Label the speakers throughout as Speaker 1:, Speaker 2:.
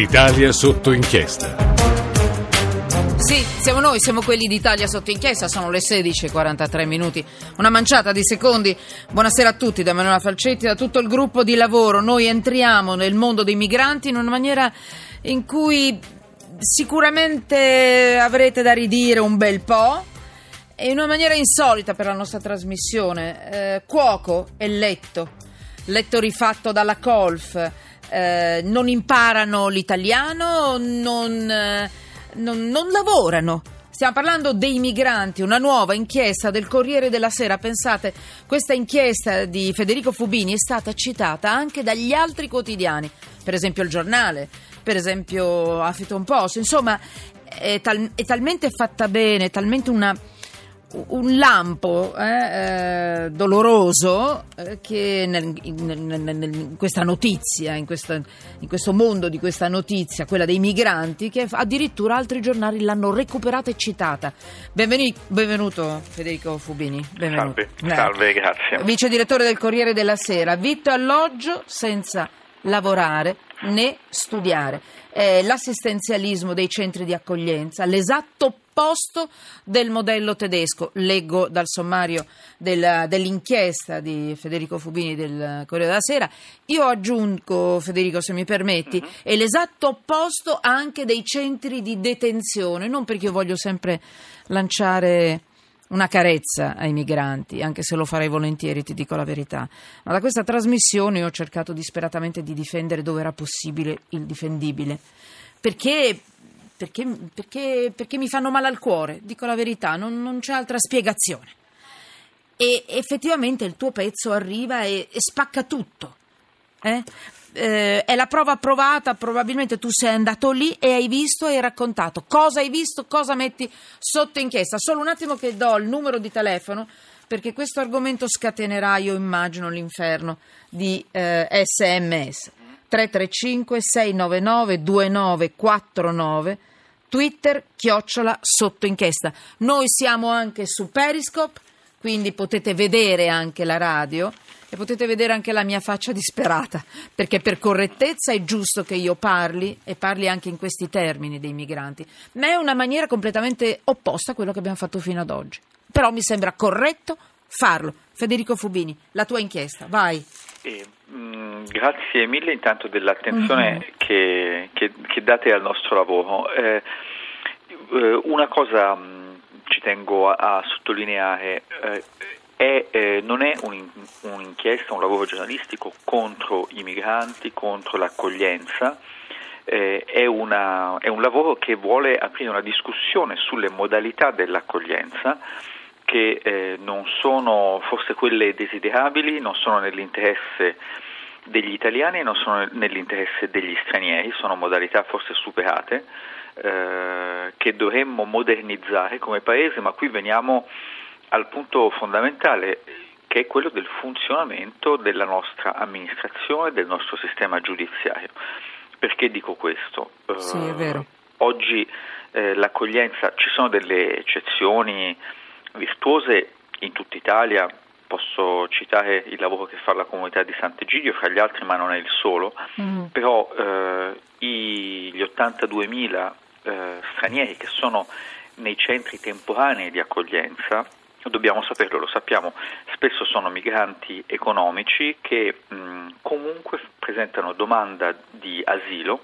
Speaker 1: Italia sotto inchiesta.
Speaker 2: Sì, siamo noi, siamo quelli d'Italia sotto inchiesta, sono le 16.43 minuti, una manciata di secondi. Buonasera a tutti, da Manuela Falcetti, da tutto il gruppo di lavoro. Noi entriamo nel mondo dei migranti in una maniera in cui sicuramente avrete da ridire un bel po'. E in una maniera insolita per la nostra trasmissione, eh, cuoco e letto, letto rifatto dalla Colf, eh, non imparano l'italiano, non, eh, non, non lavorano. Stiamo parlando dei migranti, una nuova inchiesta del Corriere della Sera. Pensate, questa inchiesta di Federico Fubini è stata citata anche dagli altri quotidiani, per esempio il giornale, per esempio Huffington Post. Insomma, è, tal- è talmente fatta bene, è talmente una un lampo eh, eh, doloroso eh, che nel, nel, nel, in questa notizia, in, questa, in, questo mondo di questa notizia, quella dei migranti, che addirittura altri giornali l'hanno recuperata e citata. Benveni, benvenuto Federico Fubini. Benvenuto.
Speaker 3: Salve, salve, grazie.
Speaker 2: Vice direttore del Corriere della Sera. Vitto alloggio senza lavorare né studiare. L'assistenzialismo dei centri di accoglienza, l'esatto opposto del modello tedesco. Leggo dal sommario del, dell'inchiesta di Federico Fubini del Corriere della Sera. Io aggiungo, Federico, se mi permetti, uh-huh. è l'esatto opposto anche dei centri di detenzione, non perché io voglio sempre lanciare una carezza ai migranti, anche se lo farei volentieri, ti dico la verità. Ma da questa trasmissione io ho cercato disperatamente di difendere dove era possibile il difendibile. Perché, perché, perché, perché mi fanno male al cuore, dico la verità, non, non c'è altra spiegazione. E effettivamente il tuo pezzo arriva e, e spacca tutto. Eh? eh, è la prova provata, probabilmente tu sei andato lì e hai visto e hai raccontato cosa hai visto, cosa metti sotto inchiesta. Solo un attimo che do il numero di telefono perché questo argomento scatenerà, io immagino, l'inferno di eh, sms. 335 699 2949 Twitter chiocciola sotto inchiesta. Noi siamo anche su Periscope, quindi potete vedere anche la radio e potete vedere anche la mia faccia disperata, perché per correttezza è giusto che io parli e parli anche in questi termini dei migranti, ma è una maniera completamente opposta a quello che abbiamo fatto fino ad oggi. Però mi sembra corretto farlo. Federico Fubini, la tua inchiesta, vai.
Speaker 3: Eh, mh, mm, grazie mille intanto dell'attenzione mm-hmm. che, che, che, date al nostro lavoro. Eh, eh una cosa mh, mm, ci tengo a, a sottolineare. Eh, è, eh, non è un, un'inchiesta, un lavoro giornalistico contro i migranti, contro l'accoglienza, eh, è, una, è, un lavoro che vuole aprire una discussione sulle modalità dell'accoglienza che eh, non sono forse quelle desiderabili, non sono nell'interesse degli italiani e non sono nell'interesse degli stranieri, sono modalità forse superate eh, che dovremmo modernizzare come Paese, ma qui veniamo al punto fondamentale che è quello del funzionamento della nostra amministrazione, del nostro sistema giudiziario. Perché dico questo?
Speaker 2: Sì, è vero.
Speaker 3: Uh, oggi eh, l'accoglienza, ci sono delle eccezioni virtuose in tutta Italia, posso citare il lavoro che fa la comunità di Sant'Egidio, fra gli altri, ma non è il solo, mm. però eh, i, gli 82.000 eh, stranieri che sono nei centri temporanei di accoglienza dobbiamo saperlo, lo sappiamo, spesso sono migranti economici che mh, comunque presentano domanda di asilo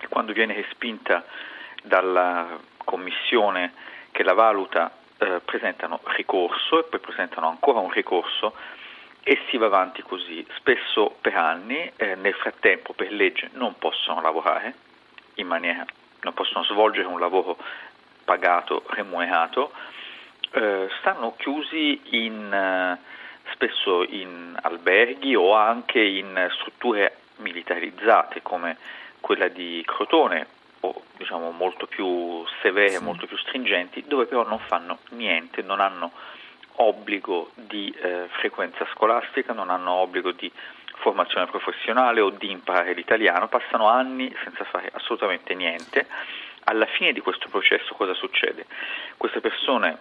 Speaker 3: e quando viene respinta dalla commissione che la valuta eh, presentano ricorso e poi presentano ancora un ricorso e si va avanti così, spesso per anni, eh, nel frattempo per legge non possono lavorare in maniera, non possono svolgere un lavoro pagato, remunerato, eh, stanno chiusi in, eh, spesso in alberghi o anche in strutture militarizzate come quella di Crotone o diciamo molto più severe, sì. molto più stringenti, dove però non fanno niente, non hanno obbligo di eh, frequenza scolastica, non hanno obbligo di formazione professionale o di imparare l'italiano, passano anni senza fare assolutamente niente. Alla fine di questo processo cosa succede? Queste persone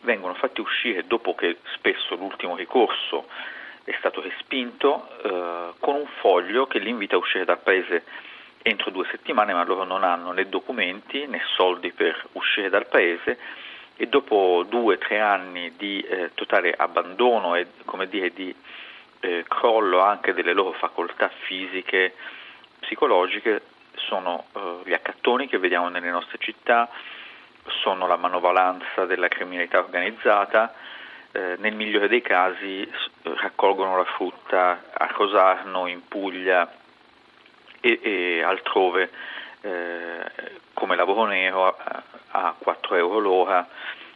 Speaker 3: vengono fatti uscire dopo che spesso l'ultimo ricorso è stato respinto eh, con un foglio che li invita a uscire dal paese entro due settimane, ma loro non hanno né documenti né soldi per uscire dal paese e dopo due o tre anni di eh, totale abbandono e dire, di eh, crollo anche delle loro facoltà fisiche, psicologiche, sono eh, gli accattoni che vediamo nelle nostre città, sono la manovalanza della criminalità organizzata, eh, nel migliore dei casi raccolgono la frutta a Rosarno, in Puglia e, e altrove eh, come lavoro nero a, a 4 euro l'ora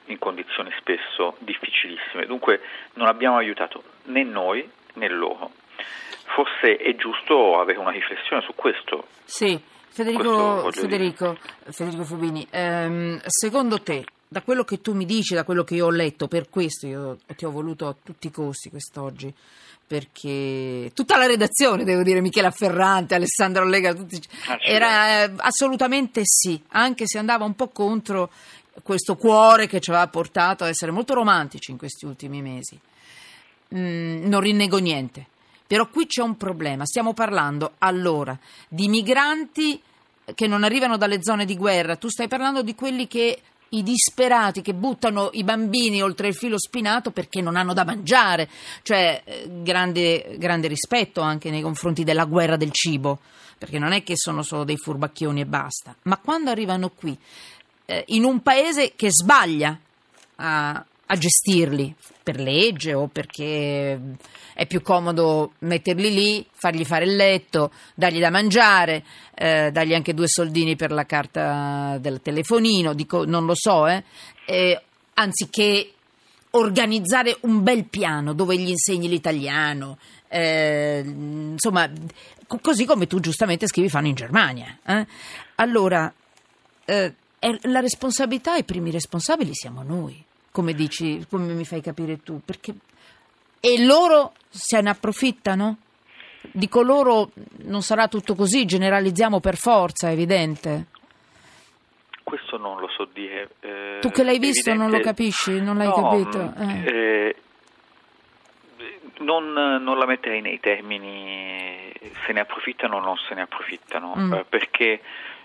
Speaker 3: in condizioni spesso difficilissime. Dunque non abbiamo aiutato né noi né loro. Forse è giusto avere una riflessione su questo.
Speaker 2: Sì, Federico, Federico, Federico Fubini, ehm, secondo te, da quello che tu mi dici, da quello che io ho letto, per questo io ti ho voluto a tutti i costi quest'oggi, perché tutta la redazione, devo dire, Michela Ferrante, Alessandro Lega, tutti, era eh, assolutamente sì, anche se andava un po' contro questo cuore che ci aveva portato a essere molto romantici in questi ultimi mesi. Mm, non rinnego niente. Però qui c'è un problema. Stiamo parlando allora di migranti che non arrivano dalle zone di guerra. Tu stai parlando di quelli che i disperati che buttano i bambini oltre il filo spinato perché non hanno da mangiare, cioè eh, grande, grande, rispetto anche nei confronti della guerra del cibo, perché non è che sono solo dei furbacchioni e basta, ma quando arrivano qui, eh, in un paese che sbaglia a, a gestirli per legge o perché è più comodo metterli lì, fargli fare il letto, dargli da mangiare, eh, dargli anche due soldini per la carta del telefonino, dico, non lo so, eh, eh, anziché organizzare un bel piano dove gli insegni l'italiano, eh, insomma, così come tu giustamente scrivi fanno in Germania. Eh. Allora, eh, la responsabilità, i primi responsabili siamo noi come dici, come mi fai capire tu, perché e loro se ne approfittano? Dico loro non sarà tutto così, generalizziamo per forza, è evidente.
Speaker 3: Questo non lo so dire.
Speaker 2: Eh, tu che l'hai visto evidente... non lo capisci, non l'hai
Speaker 3: no,
Speaker 2: capito?
Speaker 3: Eh. Eh, non, non, la metterei nei termini se ne approfittano o non se ne approfittano, mm. Eh, perché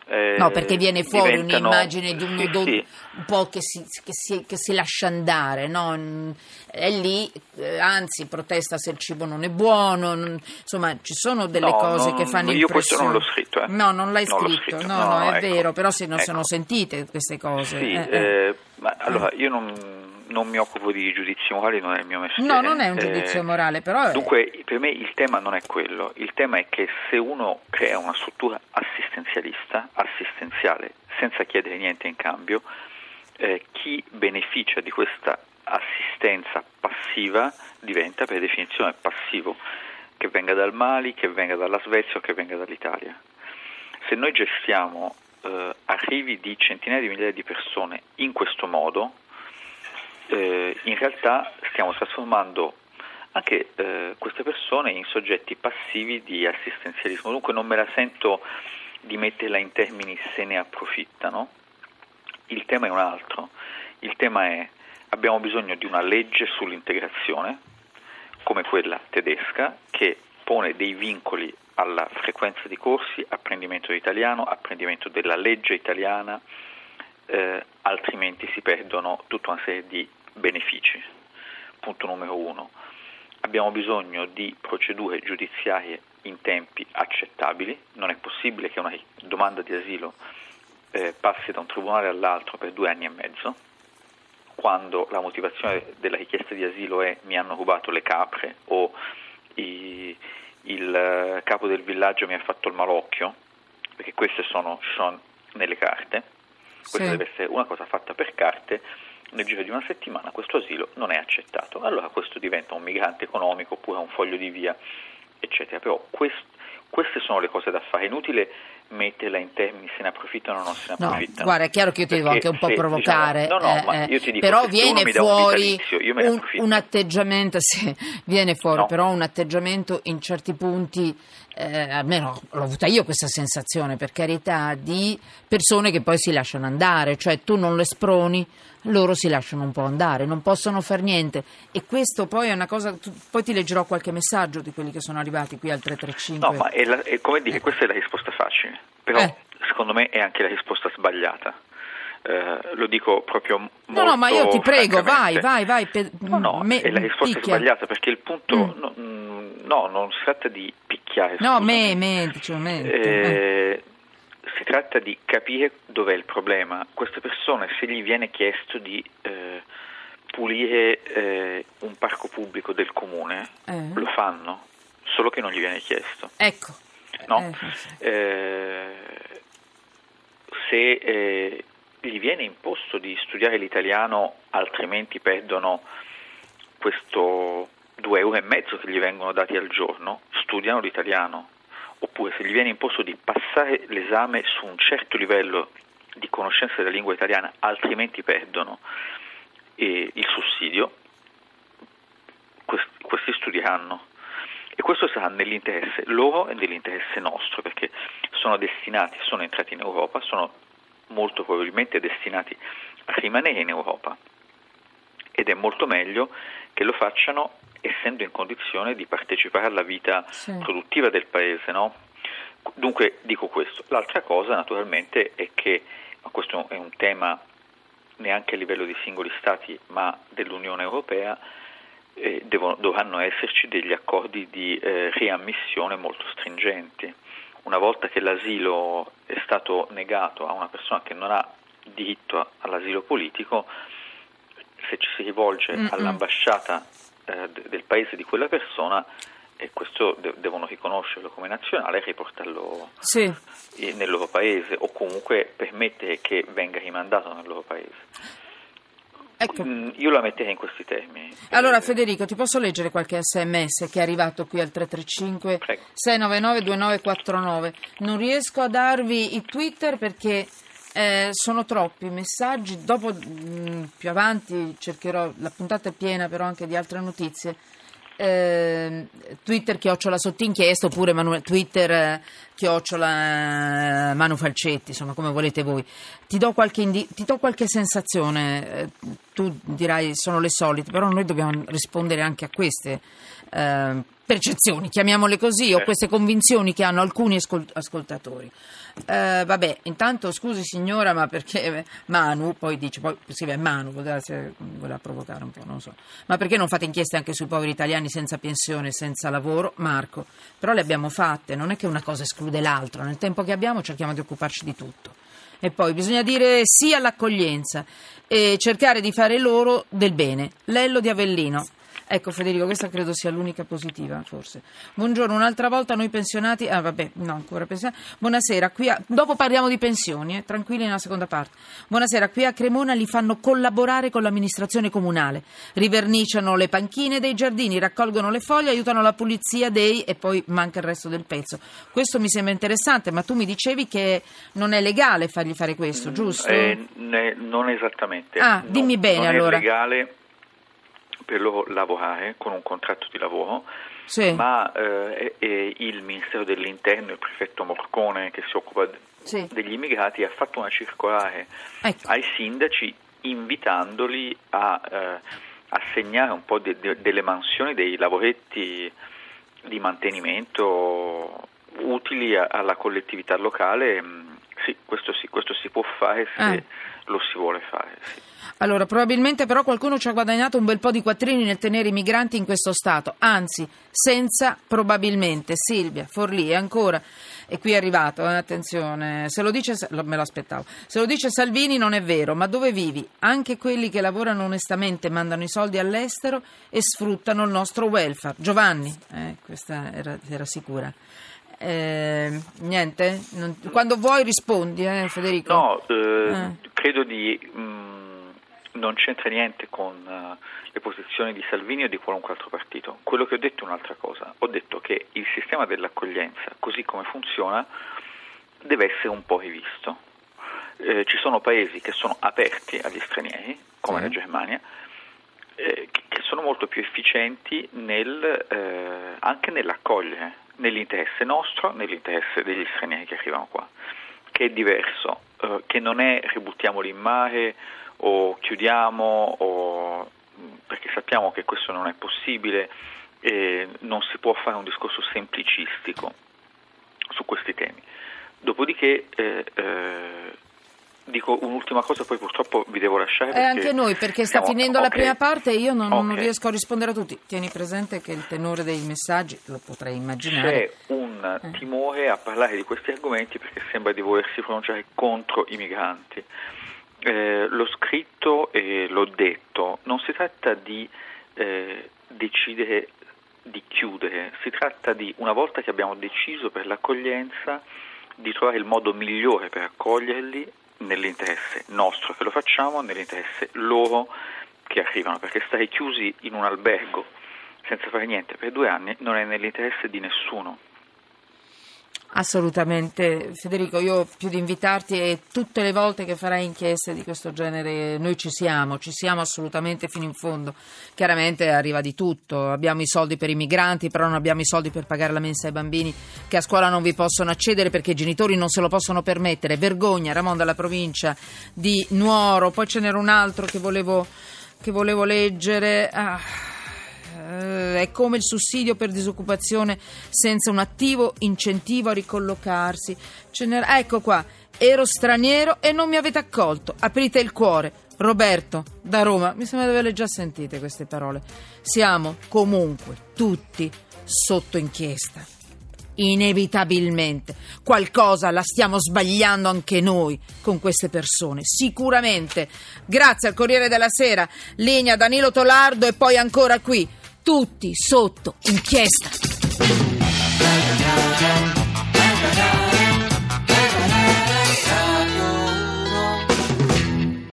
Speaker 2: eh, no, perché viene fuori diventano... un'immagine di un, sì, sì. un po' che si, che, si, che si, lascia andare, no? è lì, eh, anzi protesta se il cibo non è buono, non, insomma ci sono delle
Speaker 3: no,
Speaker 2: cose
Speaker 3: non,
Speaker 2: che fanno
Speaker 3: io
Speaker 2: impressione.
Speaker 3: Io questo non l'ho scritto. Eh.
Speaker 2: No, non l'hai non scritto, scritto, no, no, è ecco. vero, però se non ecco. sono sentite queste cose.
Speaker 3: Sì,
Speaker 2: eh,
Speaker 3: eh. ma allora io non non mi occupo di giudizi morali, non è il mio mestiere.
Speaker 2: No, non è un giudizio eh, morale, però... È...
Speaker 3: Dunque, per me il tema non è quello, il tema è che se uno crea una struttura assistenzialista, assistenziale, senza chiedere niente in cambio, eh, chi beneficia di questa assistenza passiva diventa per definizione passivo, che venga dal Mali, che venga dalla Svezia o che venga dall'Italia. Se noi gestiamo eh, arrivi di centinaia di migliaia di persone in questo modo, eh, in realtà stiamo trasformando anche eh, queste persone in soggetti passivi di assistenzialismo. Dunque non me la sento di metterla in termini se ne approfittano. Il tema è un altro. Il tema è abbiamo bisogno di una legge sull'integrazione, come quella tedesca, che pone dei vincoli alla frequenza di corsi, apprendimento di italiano, apprendimento della legge italiana, eh, altrimenti si perdono tutta una serie di benefici. Punto numero uno. Abbiamo bisogno di procedure giudiziarie in tempi accettabili, non è possibile che una domanda di asilo eh, passi da un tribunale all'altro per due anni e mezzo, quando la motivazione della richiesta di asilo è mi hanno rubato le capre o i, il eh, capo del villaggio mi ha fatto il malocchio, perché queste sono, sono nelle carte, questa sì. deve essere una cosa fatta per carte nel giro di una settimana questo asilo non è accettato. Allora questo diventa un migrante economico oppure un foglio di via, eccetera. Però quest, queste sono le cose da fare. È inutile metterla in termini se ne approfittano o non se ne approfittano.
Speaker 2: No, guarda, è chiaro che io ti devo anche un po'
Speaker 3: se,
Speaker 2: provocare.
Speaker 3: Diciamo, no, no,
Speaker 2: eh,
Speaker 3: ma io ti dico
Speaker 2: però viene fuori
Speaker 3: un,
Speaker 2: un, un, atteggiamento, sì, viene fuori no. però un atteggiamento in certi punti, eh, almeno l'ho avuta io questa sensazione, per carità, di persone che poi si lasciano andare, cioè tu non le sproni, loro si lasciano un po' andare, non possono far niente e questo poi è una cosa, poi ti leggerò qualche messaggio di quelli che sono arrivati qui al 335.
Speaker 3: No, ma è, la, è come dire, questa è la risposta facile, però eh. secondo me è anche la risposta sbagliata. Eh, lo dico proprio molto
Speaker 2: No, no, ma io ti prego, vai, vai, vai. Per,
Speaker 3: no, no, me, è la risposta picchia. sbagliata perché il punto, mm. no, mm, no, non si tratta di picchiare.
Speaker 2: No, me, me, diciamo, me.
Speaker 3: Eh, eh si tratta di capire dov'è il problema. Queste persone, se gli viene chiesto di eh, pulire eh, un parco pubblico del comune, eh. lo fanno, solo che non gli viene chiesto.
Speaker 2: Ecco.
Speaker 3: No? Eh, eh, se eh, gli viene imposto di studiare l'italiano, altrimenti perdono questo due euro e mezzo che gli vengono dati al giorno, studiano l'italiano oppure se gli viene imposto di passare l'esame su un certo livello di conoscenza della lingua italiana, altrimenti perdono eh, il sussidio, questi, questi studieranno. E questo sarà nell'interesse loro e nell'interesse nostro, perché sono destinati, sono entrati in Europa, sono molto probabilmente destinati a rimanere in Europa ed è molto meglio che lo facciano essendo in condizione di partecipare alla vita sì. produttiva del paese. No? Dunque dico questo. L'altra cosa naturalmente è che, ma questo è un tema neanche a livello di singoli Stati, ma dell'Unione Europea, eh, devono, dovranno esserci degli accordi di eh, riammissione molto stringenti. Una volta che l'asilo è stato negato a una persona che non ha diritto all'asilo politico, se ci si rivolge Mm-mm. all'ambasciata eh, del paese di quella persona e questo de- devono riconoscerlo come nazionale e riportarlo
Speaker 2: sì.
Speaker 3: nel loro paese o comunque permettere che venga rimandato nel loro paese.
Speaker 2: Ecco.
Speaker 3: Mm, io la metterei in questi termini.
Speaker 2: Allora Federico, ti posso leggere qualche sms che è arrivato qui al 335 Prego. 699 2949. Non riesco a darvi i Twitter perché eh, sono troppi i messaggi, dopo mh, mm, più avanti cercherò, la puntata è piena però anche di altre notizie. Eh, Twitter chiocciola sotto inchiesta oppure Manu, Twitter eh, chiocciola eh, Manu Falcetti, insomma come volete voi. Ti do qualche, indi- ti do qualche sensazione, eh, tu dirai sono le solite, però noi dobbiamo rispondere anche a queste eh, percezioni, chiamiamole così, o queste convinzioni che hanno alcuni ascolt- ascoltatori. Eh, vabbè, intanto scusi signora, ma perché Manu, poi dice, poi scrive Manu, voleva provocare un po', non so. Ma perché non fate inchieste anche sui poveri italiani senza pensione, senza lavoro? Marco, però le abbiamo fatte, non è che una cosa esclude l'altra, nel tempo che abbiamo cerchiamo di occuparci di tutto. E poi bisogna dire sì all'accoglienza e cercare di fare loro del bene. Lello di Avellino. Ecco Federico, questa credo sia l'unica positiva, forse. Buongiorno, un'altra volta noi pensionati, ah vabbè, no, ancora pensionati. Buonasera, qui a, dopo parliamo di pensioni, eh, tranquilli nella seconda parte. Buonasera, qui a Cremona li fanno collaborare con l'amministrazione comunale. Riverniciano le panchine dei giardini, raccolgono le foglie, aiutano la pulizia dei e poi manca il resto del pezzo. Questo mi sembra interessante, ma tu mi dicevi che non è legale fargli fare questo, giusto?
Speaker 3: Eh, ne, non esattamente.
Speaker 2: Ah, dimmi
Speaker 3: no,
Speaker 2: bene
Speaker 3: non
Speaker 2: allora.
Speaker 3: È legale per loro lavorare con un contratto di lavoro,
Speaker 2: sì.
Speaker 3: ma eh, il Ministero dell'Interno, il prefetto Morcone che si occupa sì. degli immigrati, ha fatto una circolare ecco. ai sindaci invitandoli a eh, assegnare un po' de, de, delle mansioni, dei lavoretti di mantenimento utili a, alla collettività locale. Sì, questo, sì, questo si può fare se ah. lo si vuole fare. Sì.
Speaker 2: Allora, probabilmente però qualcuno ci ha guadagnato un bel po' di quattrini nel tenere i migranti in questo stato, anzi, senza probabilmente. Silvia, Forlì, e ancora, e qui è arrivato, eh, attenzione, se lo dice, me lo aspettavo, se lo dice Salvini non è vero, ma dove vivi? Anche quelli che lavorano onestamente mandano i soldi all'estero e sfruttano il nostro welfare. Giovanni, eh, questa era, era sicura. Eh, niente? Non, quando vuoi rispondi, eh, Federico.
Speaker 3: No, eh, eh. credo di... Mh, mm, non c'entra niente con uh, le posizioni di Salvini o di qualunque altro partito. Quello che ho detto è un'altra cosa. Ho detto che il sistema dell'accoglienza, così come funziona, deve essere un po' rivisto. Eh, ci sono paesi che sono aperti agli stranieri, come sì. la Germania, eh, che sono molto più efficienti nel, eh, anche nell'accogliere, nell'interesse nostro, nell'interesse degli stranieri che arrivano qua che è diverso, eh, che non è ributtiamoli in mare o chiudiamo o, perché sappiamo che questo non è possibile e non si può fare un discorso semplicistico su questi temi. Dopodiché eh, eh, dico un'ultima cosa, poi purtroppo vi devo lasciare.
Speaker 2: E anche noi, perché sta
Speaker 3: siamo...
Speaker 2: finendo
Speaker 3: okay.
Speaker 2: la prima parte e io non,
Speaker 3: okay.
Speaker 2: non, riesco a rispondere a tutti. Tieni presente che il tenore dei messaggi lo potrei immaginare.
Speaker 3: C'è un eh. timore a parlare di questi argomenti perché sembra di volersi pronunciare contro i migranti. Eh, l'ho scritto e l'ho detto, non si tratta di eh, decidere di chiudere, si tratta di, una volta che abbiamo deciso per l'accoglienza, di trovare il modo migliore per accoglierli nell'interesse nostro che lo facciamo, nell'interesse loro che arrivano, perché stare chiusi in un albergo senza fare niente per due anni non è nell'interesse di nessuno.
Speaker 2: Assolutamente, Federico, io più di invitarti e tutte le volte che farai inchieste di questo genere noi ci siamo, ci siamo assolutamente fino in fondo. Chiaramente arriva di tutto, abbiamo i soldi per i migranti, però non abbiamo i soldi per pagare la mensa ai bambini che a scuola non vi possono accedere perché i genitori non se lo possono permettere. Vergogna, Ramon dalla provincia di Nuoro, poi ce n'era un altro che volevo, che volevo leggere. Ah eh, è come il sussidio per disoccupazione senza un attivo incentivo a ricollocarsi. ecco qua, ero straniero e non mi avete accolto. Aprite il cuore. Roberto, da Roma, mi sembra di averle già sentite queste parole. Siamo comunque tutti sotto inchiesta. Inevitabilmente qualcosa la stiamo sbagliando anche noi con queste persone, sicuramente. Grazie al Corriere della Sera, linea Danilo Tolardo e poi ancora qui tutti sotto inchiesta.